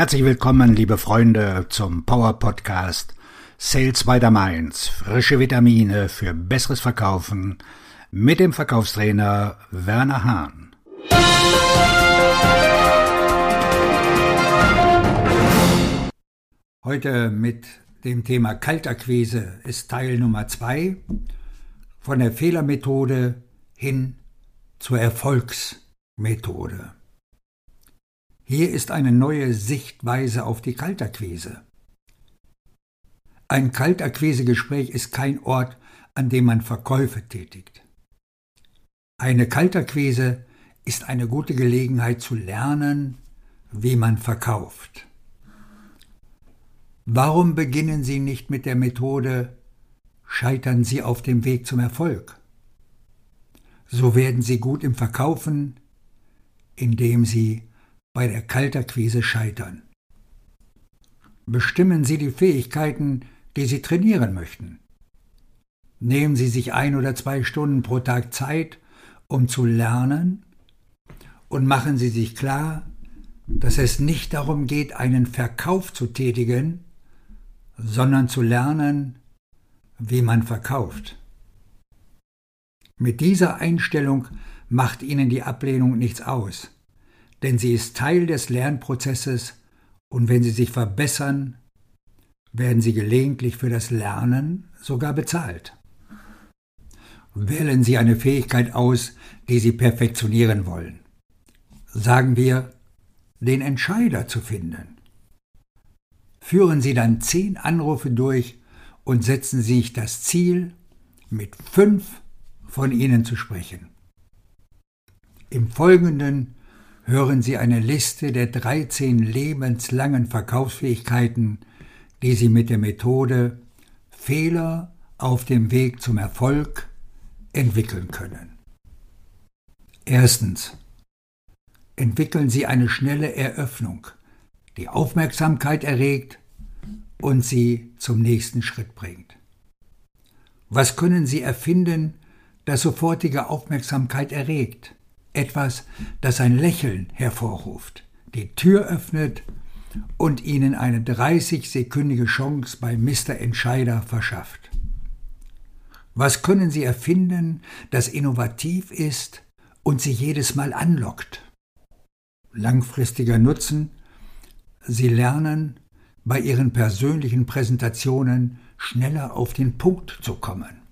Herzlich willkommen, liebe Freunde, zum Power Podcast Sales by the Mainz. Frische Vitamine für besseres Verkaufen mit dem Verkaufstrainer Werner Hahn. Heute mit dem Thema Kaltakquise ist Teil Nummer zwei von der Fehlermethode hin zur Erfolgsmethode. Hier ist eine neue Sichtweise auf die Kaltakquise. Ein Kaltakquisegespräch ist kein Ort, an dem man Verkäufe tätigt. Eine Kaltakquise ist eine gute Gelegenheit zu lernen, wie man verkauft. Warum beginnen Sie nicht mit der Methode Scheitern Sie auf dem Weg zum Erfolg? So werden Sie gut im Verkaufen, indem Sie bei der Kaltakquise scheitern. Bestimmen Sie die Fähigkeiten, die Sie trainieren möchten. Nehmen Sie sich ein oder zwei Stunden pro Tag Zeit, um zu lernen, und machen Sie sich klar, dass es nicht darum geht, einen Verkauf zu tätigen, sondern zu lernen, wie man verkauft. Mit dieser Einstellung macht Ihnen die Ablehnung nichts aus denn sie ist Teil des Lernprozesses und wenn sie sich verbessern, werden sie gelegentlich für das Lernen sogar bezahlt. Wählen Sie eine Fähigkeit aus, die Sie perfektionieren wollen. Sagen wir, den Entscheider zu finden. Führen Sie dann zehn Anrufe durch und setzen Sie sich das Ziel, mit fünf von ihnen zu sprechen. Im Folgenden hören Sie eine Liste der 13 lebenslangen Verkaufsfähigkeiten, die Sie mit der Methode Fehler auf dem Weg zum Erfolg entwickeln können. Erstens. Entwickeln Sie eine schnelle Eröffnung, die Aufmerksamkeit erregt und Sie zum nächsten Schritt bringt. Was können Sie erfinden, das sofortige Aufmerksamkeit erregt? Etwas, das ein Lächeln hervorruft, die Tür öffnet und Ihnen eine 30-sekündige Chance bei Mr. Entscheider verschafft. Was können Sie erfinden, das innovativ ist und Sie jedes Mal anlockt? Langfristiger Nutzen. Sie lernen, bei Ihren persönlichen Präsentationen schneller auf den Punkt zu kommen.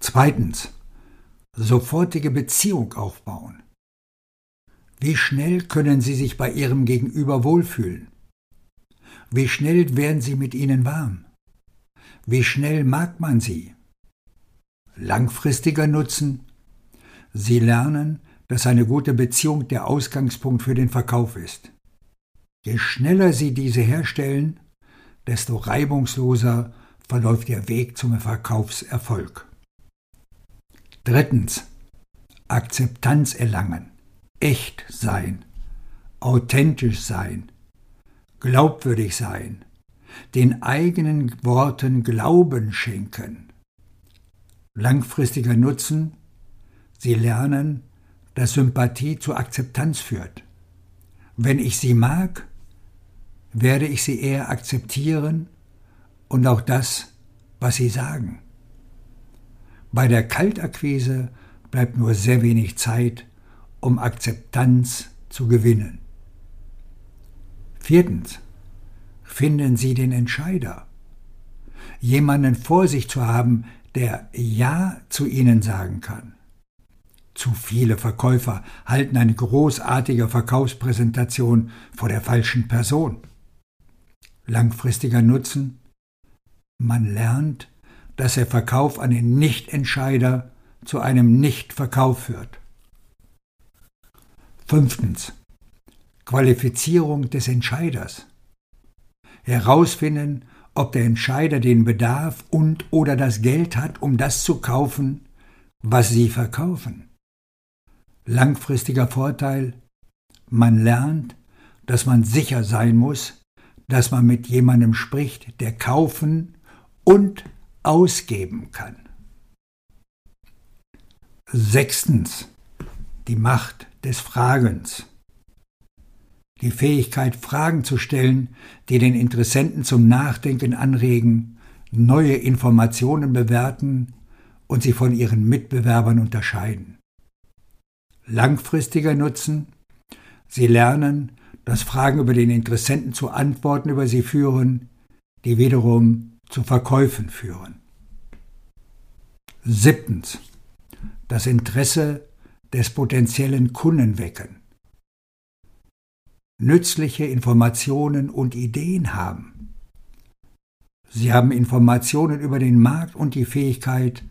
Zweitens sofortige Beziehung aufbauen? Wie schnell können Sie sich bei Ihrem Gegenüber wohlfühlen? Wie schnell werden Sie mit ihnen warm? Wie schnell mag man sie? Langfristiger Nutzen? Sie lernen, dass eine gute Beziehung der Ausgangspunkt für den Verkauf ist. Je schneller Sie diese herstellen, desto reibungsloser verläuft der Weg zum Verkaufserfolg. Drittens. Akzeptanz erlangen. Echt sein. Authentisch sein. Glaubwürdig sein. Den eigenen Worten Glauben schenken. Langfristiger Nutzen. Sie lernen, dass Sympathie zu Akzeptanz führt. Wenn ich sie mag, werde ich sie eher akzeptieren und auch das, was sie sagen. Bei der Kaltakquise bleibt nur sehr wenig Zeit, um Akzeptanz zu gewinnen. Viertens. Finden Sie den Entscheider. Jemanden vor sich zu haben, der Ja zu Ihnen sagen kann. Zu viele Verkäufer halten eine großartige Verkaufspräsentation vor der falschen Person. Langfristiger Nutzen? Man lernt, dass der Verkauf an den Nichtentscheider zu einem Nichtverkauf führt. Fünftens. Qualifizierung des Entscheiders. Herausfinden, ob der Entscheider den Bedarf und oder das Geld hat, um das zu kaufen, was Sie verkaufen. Langfristiger Vorteil. Man lernt, dass man sicher sein muss, dass man mit jemandem spricht, der kaufen und ausgeben kann. Sechstens. Die Macht des Fragens. die Fähigkeit, Fragen zu stellen, die den Interessenten zum Nachdenken anregen, neue Informationen bewerten und sie von ihren Mitbewerbern unterscheiden. Langfristiger Nutzen Sie lernen, dass Fragen über den Interessenten zu Antworten über sie führen, die wiederum zu Verkäufen führen. Siebtens. Das Interesse des potenziellen Kunden wecken. Nützliche Informationen und Ideen haben. Sie haben Informationen über den Markt und die Fähigkeit,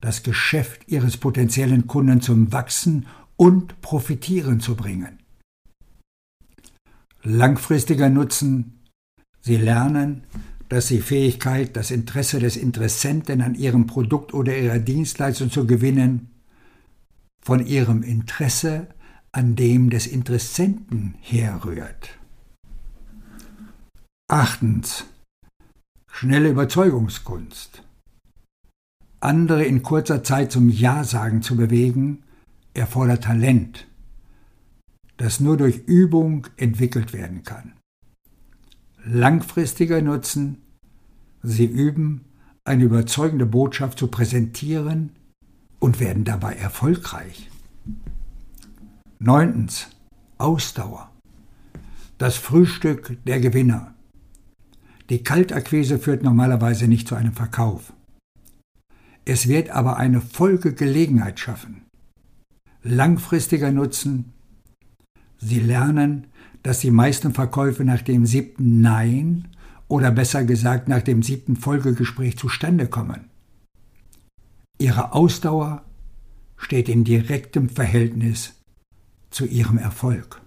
das Geschäft ihres potenziellen Kunden zum Wachsen und Profitieren zu bringen. Langfristiger Nutzen. Sie lernen, dass die Fähigkeit, das Interesse des Interessenten an ihrem Produkt oder ihrer Dienstleistung zu gewinnen, von ihrem Interesse an dem des Interessenten herrührt. Achtens. Schnelle Überzeugungskunst. Andere in kurzer Zeit zum Ja-Sagen zu bewegen, erfordert Talent, das nur durch Übung entwickelt werden kann. Langfristiger Nutzen, Sie üben, eine überzeugende Botschaft zu präsentieren und werden dabei erfolgreich. Neuntens. Ausdauer. Das Frühstück der Gewinner. Die Kaltakquise führt normalerweise nicht zu einem Verkauf. Es wird aber eine Folgegelegenheit schaffen. Langfristiger Nutzen Sie lernen, dass die meisten Verkäufe nach dem siebten Nein oder besser gesagt nach dem siebten Folgegespräch zustande kommen. Ihre Ausdauer steht in direktem Verhältnis zu ihrem Erfolg.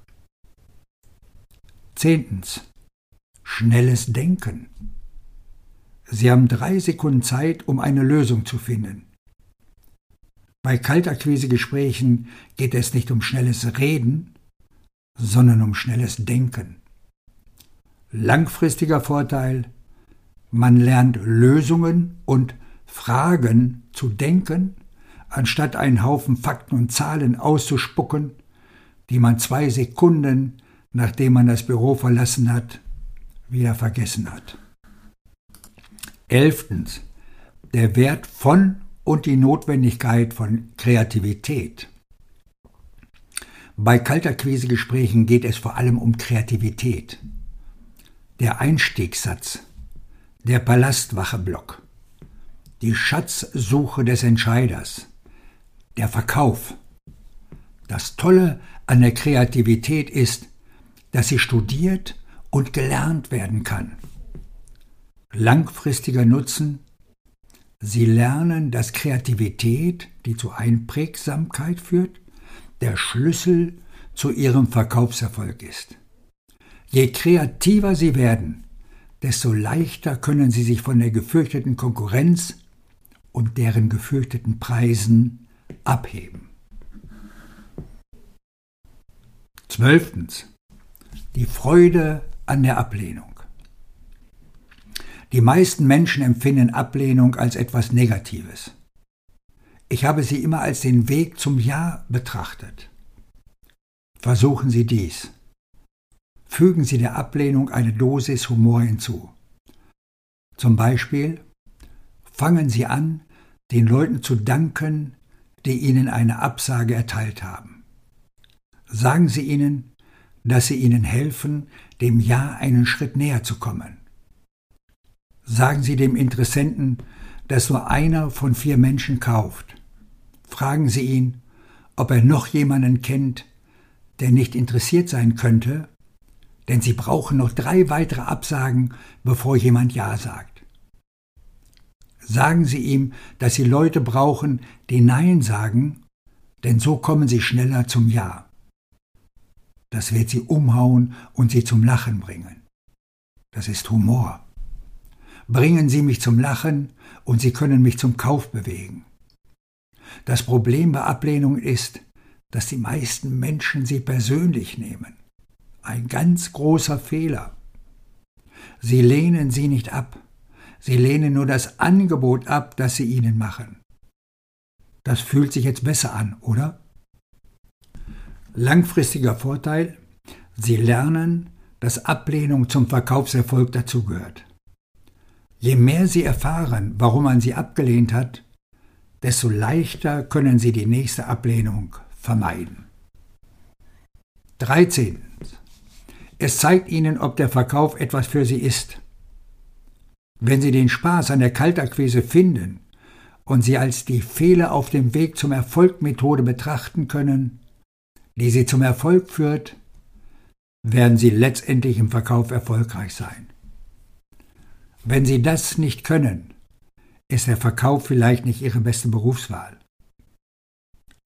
Zehntens. Schnelles Denken. Sie haben drei Sekunden Zeit, um eine Lösung zu finden. Bei Kaltakquise-Gesprächen geht es nicht um schnelles Reden, sondern um schnelles Denken. Langfristiger Vorteil, man lernt Lösungen und Fragen zu denken, anstatt einen Haufen Fakten und Zahlen auszuspucken, die man zwei Sekunden, nachdem man das Büro verlassen hat, wieder vergessen hat. Elftens. Der Wert von und die Notwendigkeit von Kreativität. Bei Kaltakquise-Gesprächen geht es vor allem um Kreativität. Der Einstiegssatz, der Palastwache-Block, die Schatzsuche des Entscheiders, der Verkauf. Das Tolle an der Kreativität ist, dass sie studiert und gelernt werden kann. Langfristiger Nutzen. Sie lernen, dass Kreativität, die zu Einprägsamkeit führt, der Schlüssel zu ihrem Verkaufserfolg ist. Je kreativer sie werden, desto leichter können sie sich von der gefürchteten Konkurrenz und deren gefürchteten Preisen abheben. Zwölftens. Die Freude an der Ablehnung. Die meisten Menschen empfinden Ablehnung als etwas Negatives. Ich habe sie immer als den Weg zum Ja betrachtet. Versuchen Sie dies. Fügen Sie der Ablehnung eine Dosis Humor hinzu. Zum Beispiel fangen Sie an, den Leuten zu danken, die Ihnen eine Absage erteilt haben. Sagen Sie ihnen, dass Sie ihnen helfen, dem Ja einen Schritt näher zu kommen. Sagen Sie dem Interessenten, dass nur einer von vier Menschen kauft. Fragen Sie ihn, ob er noch jemanden kennt, der nicht interessiert sein könnte, denn Sie brauchen noch drei weitere Absagen, bevor jemand Ja sagt. Sagen Sie ihm, dass Sie Leute brauchen, die Nein sagen, denn so kommen Sie schneller zum Ja. Das wird Sie umhauen und Sie zum Lachen bringen. Das ist Humor. Bringen Sie mich zum Lachen und Sie können mich zum Kauf bewegen. Das Problem bei Ablehnung ist, dass die meisten Menschen sie persönlich nehmen. Ein ganz großer Fehler. Sie lehnen sie nicht ab, sie lehnen nur das Angebot ab, das sie ihnen machen. Das fühlt sich jetzt besser an, oder? Langfristiger Vorteil, Sie lernen, dass Ablehnung zum Verkaufserfolg dazugehört. Je mehr Sie erfahren, warum man Sie abgelehnt hat, desto leichter können Sie die nächste Ablehnung vermeiden. 13. Es zeigt Ihnen, ob der Verkauf etwas für Sie ist. Wenn Sie den Spaß an der Kaltakquise finden und sie als die Fehler auf dem Weg zum Erfolg Methode betrachten können, die sie zum Erfolg führt, werden sie letztendlich im Verkauf erfolgreich sein. Wenn sie das nicht können, ist der Verkauf vielleicht nicht ihre beste Berufswahl.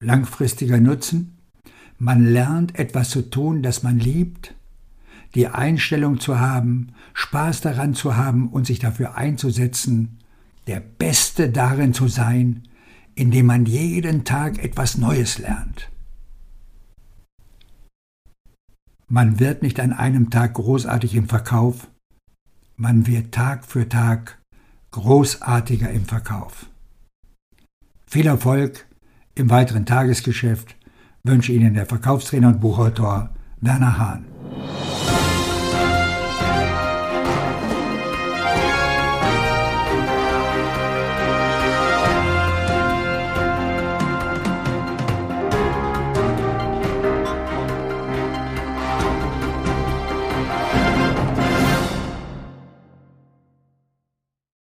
Langfristiger Nutzen? Man lernt etwas zu tun, das man liebt, die Einstellung zu haben, Spaß daran zu haben und sich dafür einzusetzen, der Beste darin zu sein, indem man jeden Tag etwas Neues lernt. Man wird nicht an einem Tag großartig im Verkauf, man wird Tag für Tag großartiger im Verkauf. Viel Erfolg im weiteren Tagesgeschäft wünsche Ihnen der Verkaufstrainer und Buchautor Werner Hahn.